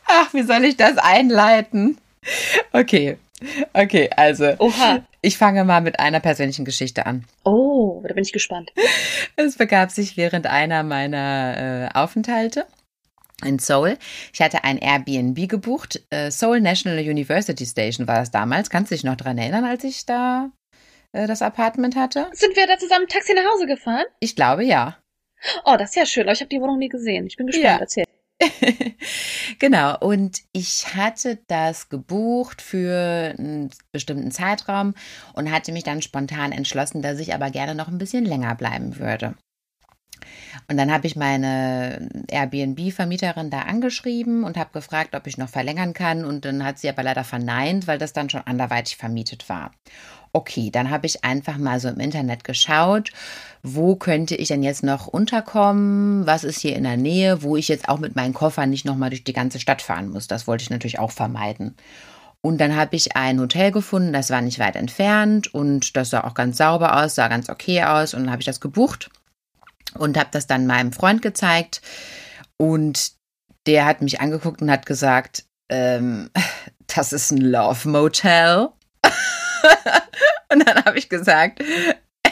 Ach, wie soll ich das einleiten? Okay. Okay, also. Oha. Ich fange mal mit einer persönlichen Geschichte an. Oh, da bin ich gespannt. Es begab sich während einer meiner äh, Aufenthalte in Seoul. Ich hatte ein Airbnb gebucht. Äh, Seoul National University Station war das damals. Kannst du dich noch dran erinnern, als ich da äh, das Apartment hatte? Sind wir da zusammen Taxi nach Hause gefahren? Ich glaube ja. Oh, das ist ja schön, ich habe die Wohnung nie gesehen. Ich bin gespannt, ja. erzähl. genau, und ich hatte das gebucht für einen bestimmten Zeitraum und hatte mich dann spontan entschlossen, dass ich aber gerne noch ein bisschen länger bleiben würde. Und dann habe ich meine Airbnb-Vermieterin da angeschrieben und habe gefragt, ob ich noch verlängern kann. Und dann hat sie aber leider verneint, weil das dann schon anderweitig vermietet war. Okay, dann habe ich einfach mal so im Internet geschaut, wo könnte ich denn jetzt noch unterkommen? Was ist hier in der Nähe, wo ich jetzt auch mit meinen Koffern nicht nochmal durch die ganze Stadt fahren muss? Das wollte ich natürlich auch vermeiden. Und dann habe ich ein Hotel gefunden, das war nicht weit entfernt und das sah auch ganz sauber aus, sah ganz okay aus und dann habe ich das gebucht und habe das dann meinem Freund gezeigt und der hat mich angeguckt und hat gesagt, ähm, das ist ein Love Motel. und dann habe ich gesagt,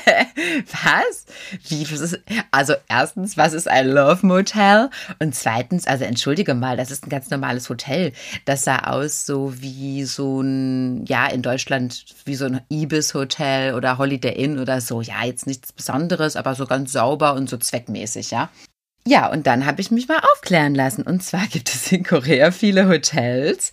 was? Wie, was ist, also erstens, was ist ein Love Motel? Und zweitens, also entschuldige mal, das ist ein ganz normales Hotel. Das sah aus so wie so ein, ja, in Deutschland wie so ein Ibis Hotel oder Holiday Inn oder so. Ja, jetzt nichts Besonderes, aber so ganz sauber und so zweckmäßig, ja. Ja, und dann habe ich mich mal aufklären lassen. Und zwar gibt es in Korea viele Hotels.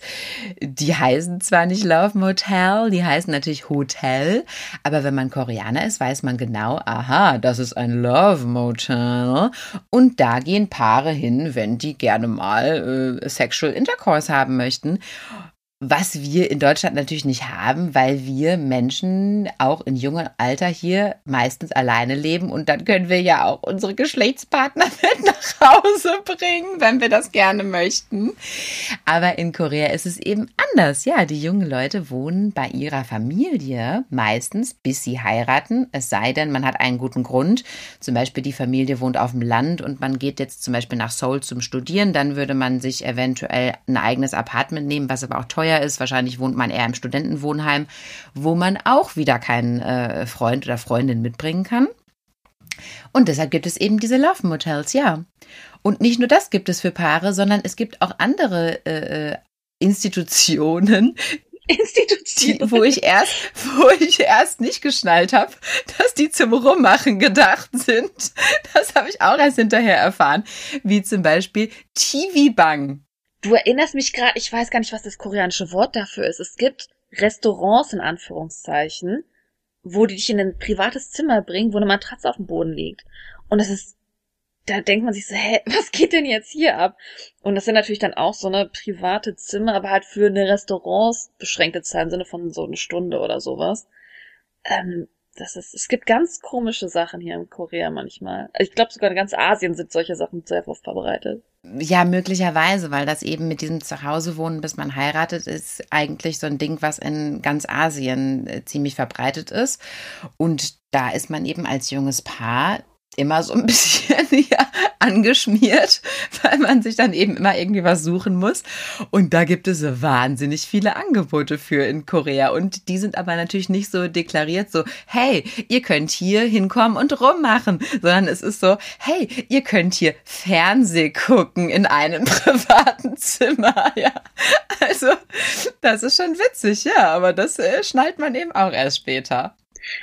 Die heißen zwar nicht Love Motel, die heißen natürlich Hotel. Aber wenn man Koreaner ist, weiß man genau, aha, das ist ein Love Motel. Und da gehen Paare hin, wenn die gerne mal äh, Sexual Intercourse haben möchten was wir in Deutschland natürlich nicht haben, weil wir Menschen auch in jungem Alter hier meistens alleine leben und dann können wir ja auch unsere Geschlechtspartner mit nach Hause bringen, wenn wir das gerne möchten. Aber in Korea ist es eben anders. Ja, die jungen Leute wohnen bei ihrer Familie meistens, bis sie heiraten. Es sei denn, man hat einen guten Grund. Zum Beispiel die Familie wohnt auf dem Land und man geht jetzt zum Beispiel nach Seoul zum Studieren. Dann würde man sich eventuell ein eigenes Apartment nehmen, was aber auch teuer teuer ist. Wahrscheinlich wohnt man eher im Studentenwohnheim, wo man auch wieder keinen äh, Freund oder Freundin mitbringen kann. Und deshalb gibt es eben diese Love Motels, ja. Und nicht nur das gibt es für Paare, sondern es gibt auch andere äh, Institutionen, Institution. Die, wo ich erst, wo ich erst nicht geschnallt habe, dass die zum Rummachen gedacht sind. Das habe ich auch erst hinterher erfahren. Wie zum Beispiel TV Bang. Du erinnerst mich gerade, ich weiß gar nicht, was das koreanische Wort dafür ist. Es gibt Restaurants in Anführungszeichen, wo die dich in ein privates Zimmer bringen, wo eine Matratze auf dem Boden liegt. Und das ist, da denkt man sich so, hä, was geht denn jetzt hier ab? Und das sind natürlich dann auch so eine private Zimmer, aber halt für eine Restaurants beschränkte Zeit im Sinne von so eine Stunde oder sowas. Ähm, das ist, es gibt ganz komische Sachen hier in Korea manchmal. Ich glaube sogar in ganz Asien sind solche Sachen sehr oft verbreitet. Ja, möglicherweise, weil das eben mit diesem Zuhausewohnen, bis man heiratet, ist eigentlich so ein Ding, was in ganz Asien äh, ziemlich verbreitet ist. Und da ist man eben als junges Paar immer so ein bisschen ja, angeschmiert, weil man sich dann eben immer irgendwie was suchen muss. Und da gibt es wahnsinnig viele Angebote für in Korea. Und die sind aber natürlich nicht so deklariert, so, hey, ihr könnt hier hinkommen und rummachen, sondern es ist so, hey, ihr könnt hier Fernseh gucken in einem privaten Zimmer. Ja, also das ist schon witzig, ja, aber das äh, schnallt man eben auch erst später.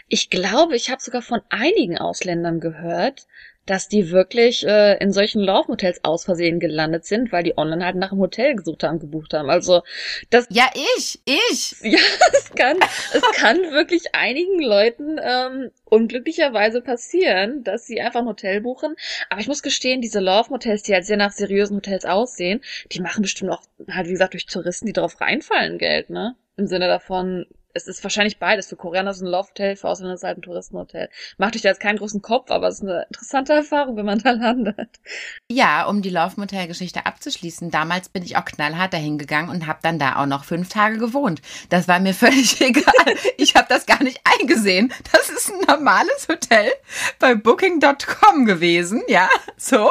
Ich glaube, ich habe sogar von einigen Ausländern gehört, dass die wirklich äh, in solchen Laufmotels aus Versehen gelandet sind, weil die online halt nach einem Hotel gesucht haben, gebucht haben. Also das. Ja, ich, ich. Ja, es kann, es kann wirklich einigen Leuten ähm, unglücklicherweise passieren, dass sie einfach ein Hotel buchen. Aber ich muss gestehen, diese Laufmotels, die halt sehr nach seriösen Hotels aussehen, die machen bestimmt auch halt wie gesagt durch Touristen, die drauf reinfallen, Geld, ne? Im Sinne davon, es ist wahrscheinlich beides. Für Koreaner ist ein Lofthotel, für Ausländer ist es halt ein Touristenhotel. Macht euch da jetzt keinen großen Kopf, aber es ist eine interessante Erfahrung, wenn man da landet. Ja, um die Laufmotel-Geschichte abzuschließen, damals bin ich auch knallhart dahin gegangen und habe dann da auch noch fünf Tage gewohnt. Das war mir völlig egal. Ich habe das gar nicht eingesehen. Das ist ein normales Hotel bei Booking.com gewesen, ja, so.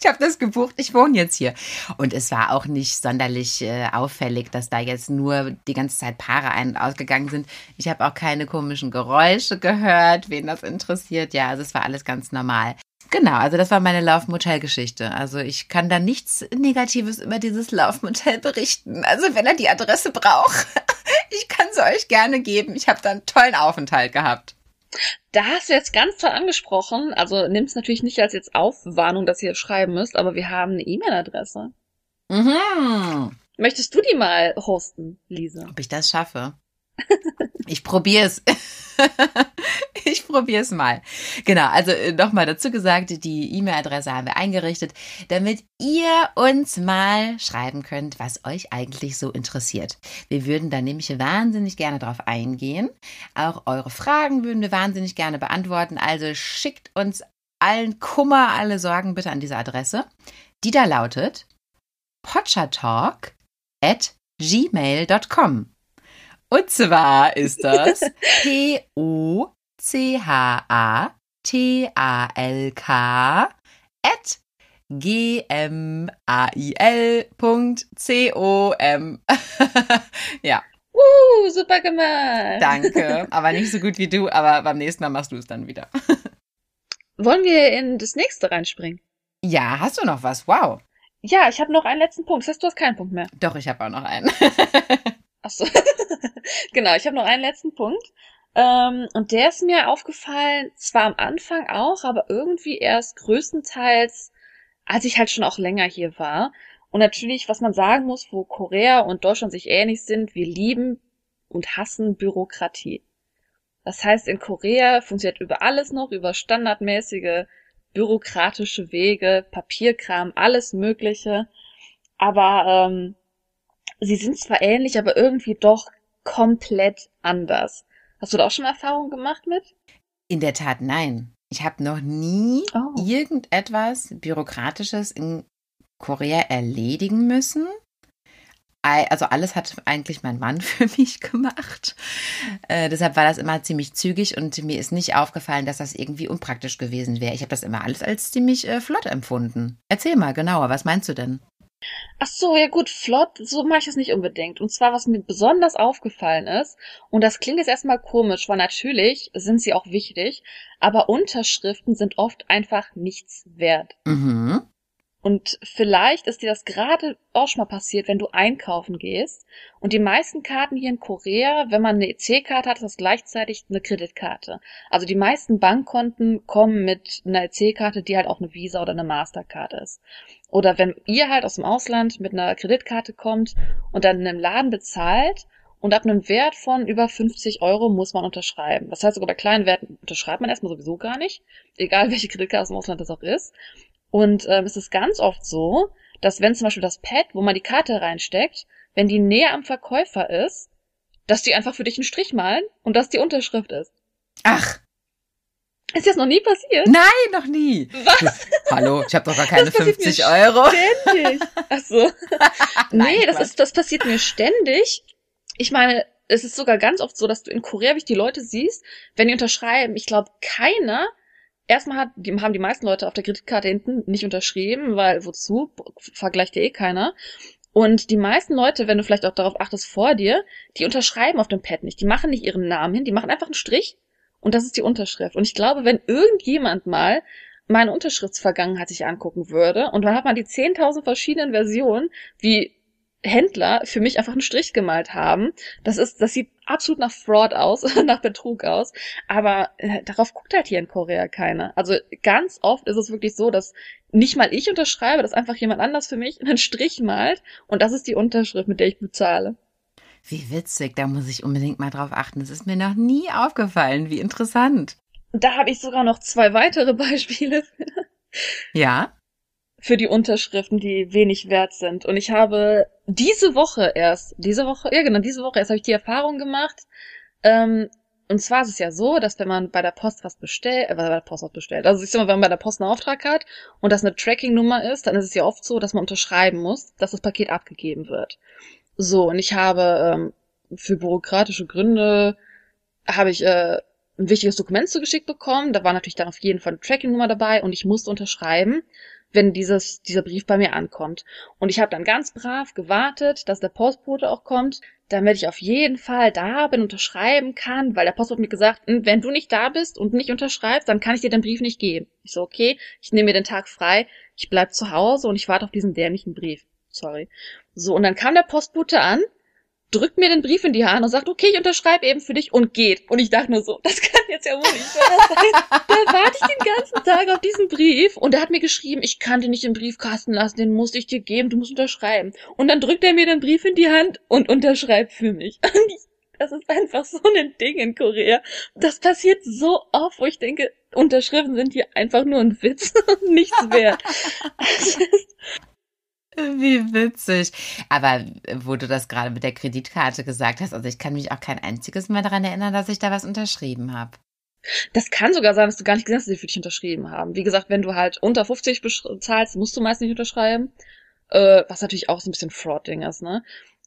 Ich habe das gebucht, ich wohne jetzt hier. Und es war auch nicht sonderlich äh, auffällig, dass da jetzt nur die ganze Zeit Paare ein- und ausgegangen gegangen sind. Ich habe auch keine komischen Geräusche gehört, wen das interessiert. Ja, also es war alles ganz normal. Genau, also das war meine Laufmotel-Geschichte. Also ich kann da nichts Negatives über dieses Laufmotel berichten. Also wenn er die Adresse braucht, ich kann sie euch gerne geben. Ich habe da einen tollen Aufenthalt gehabt. Da hast du jetzt ganz toll angesprochen. Also nimm es natürlich nicht als jetzt Aufwarnung, dass ihr schreiben müsst, aber wir haben eine E-Mail-Adresse. Mhm. Möchtest du die mal hosten, Lisa? Ob ich das schaffe? Ich probiere es. ich probiere es mal. Genau, also äh, nochmal dazu gesagt, die E-Mail-Adresse haben wir eingerichtet, damit ihr uns mal schreiben könnt, was euch eigentlich so interessiert. Wir würden da nämlich wahnsinnig gerne drauf eingehen. Auch eure Fragen würden wir wahnsinnig gerne beantworten. Also schickt uns allen Kummer, alle Sorgen bitte an diese Adresse, die da lautet potchatalk at gmail.com. Und zwar ist das P-O-C-H-A-T-A-L-K at G-M-A-I-L.com. ja. Uh, super gemacht. Danke, aber nicht so gut wie du, aber beim nächsten Mal machst du es dann wieder. Wollen wir in das nächste reinspringen? Ja, hast du noch was? Wow. Ja, ich habe noch einen letzten Punkt. Das heißt, du hast keinen Punkt mehr. Doch, ich habe auch noch einen. Ach so. genau, ich habe noch einen letzten Punkt. Ähm, und der ist mir aufgefallen, zwar am Anfang auch, aber irgendwie erst größtenteils, als ich halt schon auch länger hier war. Und natürlich, was man sagen muss, wo Korea und Deutschland sich ähnlich sind, wir lieben und hassen Bürokratie. Das heißt, in Korea funktioniert über alles noch, über standardmäßige bürokratische Wege, Papierkram, alles Mögliche. Aber ähm, sie sind zwar ähnlich, aber irgendwie doch komplett anders. Hast du da auch schon Erfahrungen gemacht mit? In der Tat nein. Ich habe noch nie Oh. irgendetwas Bürokratisches in Korea erledigen müssen. Also alles hat eigentlich mein Mann für mich gemacht. Äh, deshalb war das immer ziemlich zügig und mir ist nicht aufgefallen, dass das irgendwie unpraktisch gewesen wäre. Ich habe das immer alles als ziemlich äh, flott empfunden. Erzähl mal genauer, was meinst du denn? Ach so, ja gut, flott, so mache ich es nicht unbedingt. Und zwar, was mir besonders aufgefallen ist, und das klingt jetzt erstmal komisch, weil natürlich sind sie auch wichtig, aber Unterschriften sind oft einfach nichts wert. Mhm. Und vielleicht ist dir das gerade auch schon mal passiert, wenn du einkaufen gehst. Und die meisten Karten hier in Korea, wenn man eine EC-Karte hat, ist das gleichzeitig eine Kreditkarte. Also die meisten Bankkonten kommen mit einer EC-Karte, die halt auch eine Visa oder eine Mastercard ist. Oder wenn ihr halt aus dem Ausland mit einer Kreditkarte kommt und dann in einem Laden bezahlt und ab einem Wert von über 50 Euro muss man unterschreiben. Das heißt, sogar bei kleinen Werten unterschreibt man erstmal sowieso gar nicht, egal welche Kreditkarte aus dem Ausland das auch ist. Und ähm, es ist ganz oft so, dass wenn zum Beispiel das Pad, wo man die Karte reinsteckt, wenn die näher am Verkäufer ist, dass die einfach für dich einen Strich malen und dass die Unterschrift ist. Ach, Ist das noch nie passiert? nein, noch nie. Was? Hallo, ich habe doch gar keine Das passiert mir 50 Euro. Ständig. Ach so. Nein, nee, das ist, das passiert mir ständig. Ich meine, es ist sogar ganz oft so, dass du in Korea wirklich die Leute siehst, wenn die unterschreiben. Ich glaube, keiner, erstmal hat, die, haben die meisten Leute auf der Kreditkarte hinten nicht unterschrieben, weil wozu? Vergleicht ja eh keiner. Und die meisten Leute, wenn du vielleicht auch darauf achtest vor dir, die unterschreiben auf dem Pad nicht. Die machen nicht ihren Namen hin, die machen einfach einen Strich und das ist die Unterschrift. Und ich glaube, wenn irgendjemand mal meine Unterschriftsvergangenheit sich angucken würde und dann hat man die 10.000 verschiedenen Versionen, wie Händler für mich einfach einen Strich gemalt haben. Das ist, das sieht absolut nach Fraud aus, nach Betrug aus. Aber äh, darauf guckt halt hier in Korea keiner. Also ganz oft ist es wirklich so, dass nicht mal ich unterschreibe, dass einfach jemand anders für mich einen Strich malt und das ist die Unterschrift, mit der ich bezahle. Wie witzig, da muss ich unbedingt mal drauf achten. Das ist mir noch nie aufgefallen. Wie interessant. Da habe ich sogar noch zwei weitere Beispiele Ja? Für die Unterschriften, die wenig wert sind. Und ich habe diese Woche erst, diese Woche, ja genau, diese Woche erst habe ich die Erfahrung gemacht. Ähm, und zwar ist es ja so, dass wenn man bei der Post was bestellt, äh, bei der Post was bestellt, also ich sag mal, wenn man bei der Post einen Auftrag hat und das eine Tracking-Nummer ist, dann ist es ja oft so, dass man unterschreiben muss, dass das Paket abgegeben wird. So, und ich habe ähm, für bürokratische Gründe habe ich äh, ein wichtiges Dokument zugeschickt bekommen. Da war natürlich dann auf jeden Fall eine Tracking-Nummer dabei und ich musste unterschreiben, wenn dieses, dieser Brief bei mir ankommt. Und ich habe dann ganz brav gewartet, dass der Postbote auch kommt, damit ich auf jeden Fall da bin, unterschreiben kann, weil der Postbote mir gesagt, "Hm, wenn du nicht da bist und nicht unterschreibst, dann kann ich dir den Brief nicht geben. Ich so, okay, ich nehme mir den Tag frei, ich bleib zu Hause und ich warte auf diesen dämlichen Brief. Sorry. So, und dann kam der Postbote an, drückt mir den Brief in die Hand und sagt, okay, ich unterschreibe eben für dich und geht. Und ich dachte nur so, das kann jetzt ja wohl nicht wahr sein. Da warte ich den ganzen Tag auf diesen Brief und er hat mir geschrieben, ich kann den nicht im Briefkasten lassen, den muss ich dir geben, du musst unterschreiben. Und dann drückt er mir den Brief in die Hand und unterschreibt für mich. Und ich, das ist einfach so ein Ding in Korea. Das passiert so oft, wo ich denke, Unterschriften sind hier einfach nur ein Witz und nichts wert. Wie witzig. Aber wo du das gerade mit der Kreditkarte gesagt hast, also ich kann mich auch kein einziges Mal daran erinnern, dass ich da was unterschrieben habe. Das kann sogar sein, dass du gar nicht gesehen hast, dass sie für dich unterschrieben haben. Wie gesagt, wenn du halt unter 50 besch- zahlst, musst du meist nicht unterschreiben. Äh, was natürlich auch so ein bisschen Fraud-Ding ist, ne?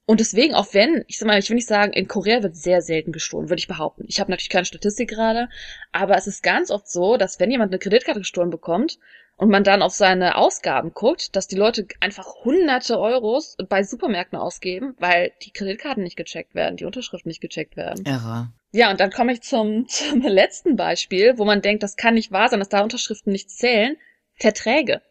Und deswegen, auch wenn, ich sag mal, ich will nicht sagen, in Korea wird sehr selten gestohlen, würde ich behaupten. Ich habe natürlich keine Statistik gerade, aber es ist ganz oft so, dass wenn jemand eine Kreditkarte gestohlen bekommt und man dann auf seine Ausgaben guckt, dass die Leute einfach hunderte Euros bei Supermärkten ausgeben, weil die Kreditkarten nicht gecheckt werden, die Unterschriften nicht gecheckt werden. Irre. Ja, und dann komme ich zum, zum letzten Beispiel, wo man denkt, das kann nicht wahr sein, dass da Unterschriften nicht zählen. Verträge.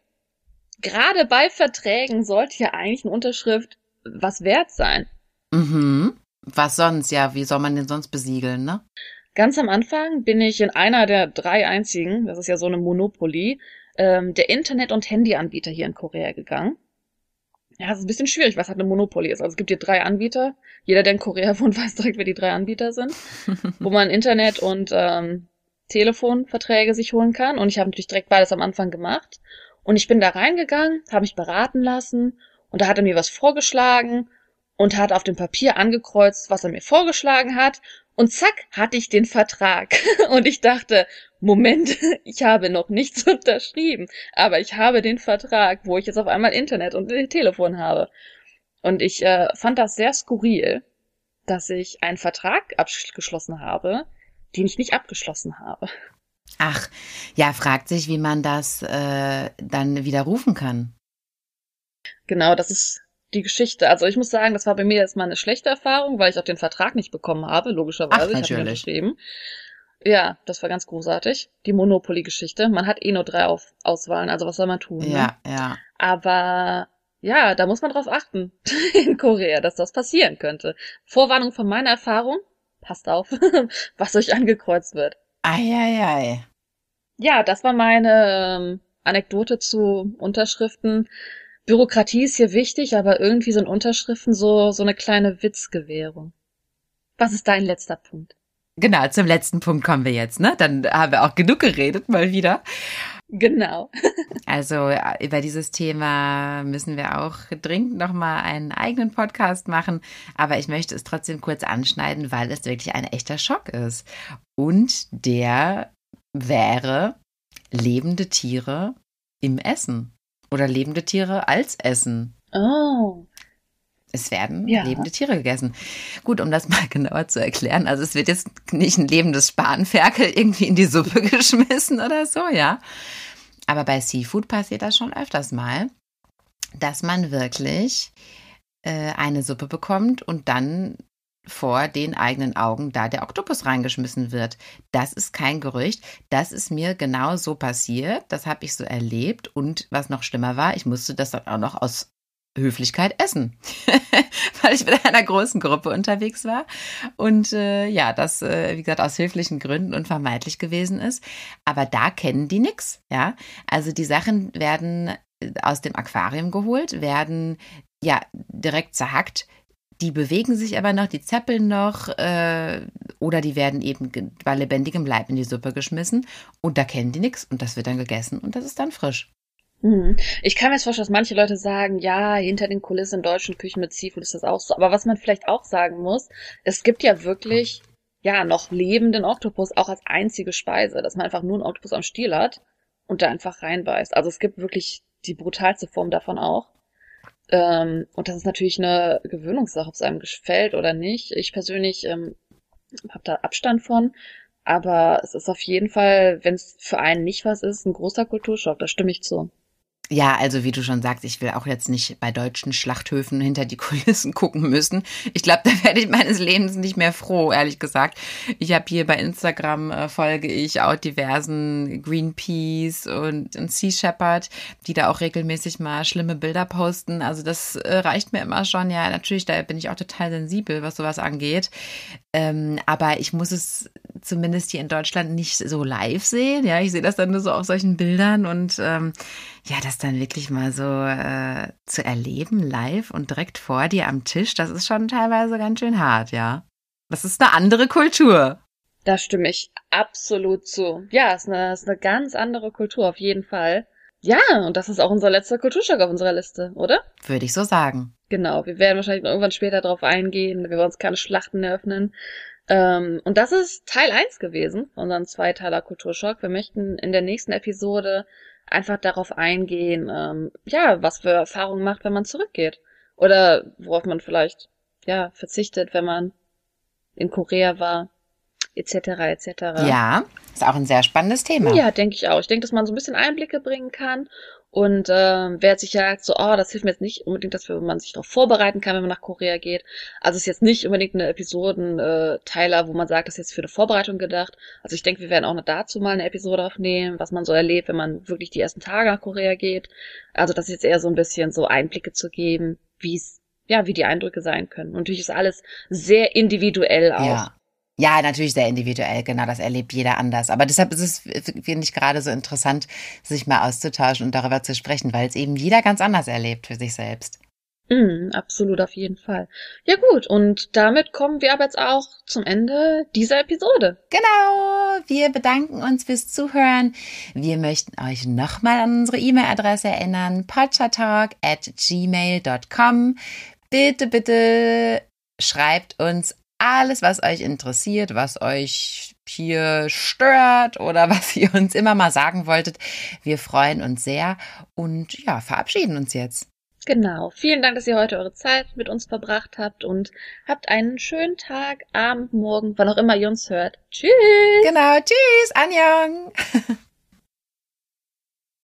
Gerade bei Verträgen sollte ja eigentlich eine Unterschrift was wert sein. Mhm. Was sonst? Ja, wie soll man den sonst besiegeln, ne? Ganz am Anfang bin ich in einer der drei einzigen, das ist ja so eine Monopoly, ähm, der Internet- und Handyanbieter hier in Korea gegangen. Ja, es ist ein bisschen schwierig, was halt eine Monopoly ist. Also es gibt hier drei Anbieter. Jeder, der in Korea wohnt, weiß direkt, wer die drei Anbieter sind, wo man Internet und ähm, Telefonverträge sich holen kann. Und ich habe natürlich direkt beides am Anfang gemacht. Und ich bin da reingegangen, habe mich beraten lassen und da hat er mir was vorgeschlagen und hat auf dem Papier angekreuzt, was er mir vorgeschlagen hat. Und zack, hatte ich den Vertrag. Und ich dachte, Moment, ich habe noch nichts unterschrieben, aber ich habe den Vertrag, wo ich jetzt auf einmal Internet und Telefon habe. Und ich äh, fand das sehr skurril, dass ich einen Vertrag abgeschlossen habe, den ich nicht abgeschlossen habe. Ach, ja, fragt sich, wie man das äh, dann widerrufen kann. Genau, das ist die Geschichte. Also ich muss sagen, das war bei mir jetzt mal eine schlechte Erfahrung, weil ich auch den Vertrag nicht bekommen habe, logischerweise. Ach, ich habe ihn natürlich. unterschrieben. Ja, das war ganz großartig. Die Monopoly-Geschichte. Man hat eh nur drei auf Auswahlen, also was soll man tun? Ne? Ja, ja. Aber ja, da muss man drauf achten in Korea, dass das passieren könnte. Vorwarnung von meiner Erfahrung. Passt auf, was euch angekreuzt wird. Eieiei. Ja, das war meine ähm, Anekdote zu Unterschriften. Bürokratie ist hier wichtig, aber irgendwie sind Unterschriften so, so eine kleine Witzgewährung. Was ist dein letzter Punkt? Genau, zum letzten Punkt kommen wir jetzt, ne? Dann haben wir auch genug geredet, mal wieder. Genau. Also äh, über dieses Thema müssen wir auch dringend nochmal einen eigenen Podcast machen. Aber ich möchte es trotzdem kurz anschneiden, weil es wirklich ein echter Schock ist. Und der wäre lebende Tiere im Essen. Oder lebende Tiere als Essen. Oh. Es werden Ja. lebende Tiere gegessen. Gut, um das mal genauer zu erklären. Also es wird jetzt nicht ein lebendes Spanferkel irgendwie in die Suppe geschmissen oder so, ja. Aber bei Seafood passiert das schon öfters mal, dass man wirklich äh, eine Suppe bekommt und dann vor den eigenen Augen da der Oktopus reingeschmissen wird. Das ist kein Gerücht. Das ist mir genau so passiert. Das habe ich so erlebt. Und was noch schlimmer war, ich musste das dann auch noch aus Höflichkeit essen, weil ich mit einer großen Gruppe unterwegs war und äh, ja, das, äh, wie gesagt, aus höflichen Gründen unvermeidlich gewesen ist. Aber da kennen die nix, ja. Also die Sachen werden äh, aus dem Aquarium geholt, werden ja direkt zerhackt. Die bewegen sich aber noch, die zappeln noch äh, oder die werden eben bei lebendigem Leib in die Suppe geschmissen und da kennen die nix und das wird dann gegessen und das ist dann frisch. Hm. Ich kann mir jetzt vorstellen, dass manche Leute sagen, ja, hinter den Kulissen in deutschen Küchen mit Seafood ist das auch so. Aber was man vielleicht auch sagen muss, es gibt ja wirklich, ja, noch lebenden Oktopus auch als einzige Speise, dass man einfach nur einen Oktopus am Stiel hat und da einfach reinbeißt. Also es gibt wirklich die brutalste Form davon auch. Ähm, und das ist natürlich eine Gewöhnungssache, ob es einem gefällt oder nicht. Ich persönlich ähm, habe da Abstand von. Aber es ist auf jeden Fall, wenn es für einen nicht was ist, ein großer Kulturschock. Da stimme ich zu. Ja, also wie du schon sagst, ich will auch jetzt nicht bei deutschen Schlachthöfen hinter die Kulissen gucken müssen. Ich glaube, da werde ich meines Lebens nicht mehr froh, ehrlich gesagt. Ich habe hier bei Instagram äh, folge ich auch diversen Greenpeace und, und Sea Shepherd, die da auch regelmäßig mal schlimme Bilder posten. Also das äh, reicht mir immer schon. Ja, natürlich, da bin ich auch total sensibel, was sowas angeht. Ähm, aber ich muss es zumindest hier in Deutschland nicht so live sehen. Ja, ich sehe das dann nur so auf solchen Bildern und ähm, ja, das dann wirklich mal so äh, zu erleben, live und direkt vor dir am Tisch, das ist schon teilweise ganz schön hart, ja. Das ist eine andere Kultur. Da stimme ich absolut zu. Ja, ist eine, ist eine ganz andere Kultur, auf jeden Fall. Ja, und das ist auch unser letzter Kulturschock auf unserer Liste, oder? Würde ich so sagen. Genau, wir werden wahrscheinlich noch irgendwann später drauf eingehen. Wir wollen uns keine Schlachten eröffnen. Ähm, und das ist Teil 1 gewesen, unseren Zweiteiler Kulturschock. Wir möchten in der nächsten Episode einfach darauf eingehen, ähm, ja, was für Erfahrungen macht, wenn man zurückgeht. Oder worauf man vielleicht ja, verzichtet, wenn man in Korea war, etc. etc. Ja, ist auch ein sehr spannendes Thema. Ja, denke ich auch. Ich denke, dass man so ein bisschen Einblicke bringen kann und äh, wer sich sagt, so, oh, das hilft mir jetzt nicht unbedingt, dass man sich darauf vorbereiten kann, wenn man nach Korea geht. Also es ist jetzt nicht unbedingt eine Episodenteiler, wo man sagt, das ist jetzt für eine Vorbereitung gedacht. Also ich denke, wir werden auch noch dazu mal eine Episode aufnehmen, was man so erlebt, wenn man wirklich die ersten Tage nach Korea geht. Also das ist jetzt eher so ein bisschen so Einblicke zu geben, wie es, ja, wie die Eindrücke sein können. Und natürlich ist alles sehr individuell auch. Ja. Ja, natürlich sehr individuell, genau, das erlebt jeder anders. Aber deshalb ist es, finde ich, gerade so interessant, sich mal auszutauschen und darüber zu sprechen, weil es eben jeder ganz anders erlebt für sich selbst. Mm, absolut, auf jeden Fall. Ja gut, und damit kommen wir aber jetzt auch zum Ende dieser Episode. Genau, wir bedanken uns fürs Zuhören. Wir möchten euch nochmal an unsere E-Mail-Adresse erinnern, podchatalk at gmail.com. Bitte, bitte schreibt uns alles, was euch interessiert, was euch hier stört oder was ihr uns immer mal sagen wolltet. Wir freuen uns sehr und ja, verabschieden uns jetzt. Genau. Vielen Dank, dass ihr heute eure Zeit mit uns verbracht habt und habt einen schönen Tag, Abend, Morgen, wann auch immer ihr uns hört. Tschüss. Genau. Tschüss. Anjong.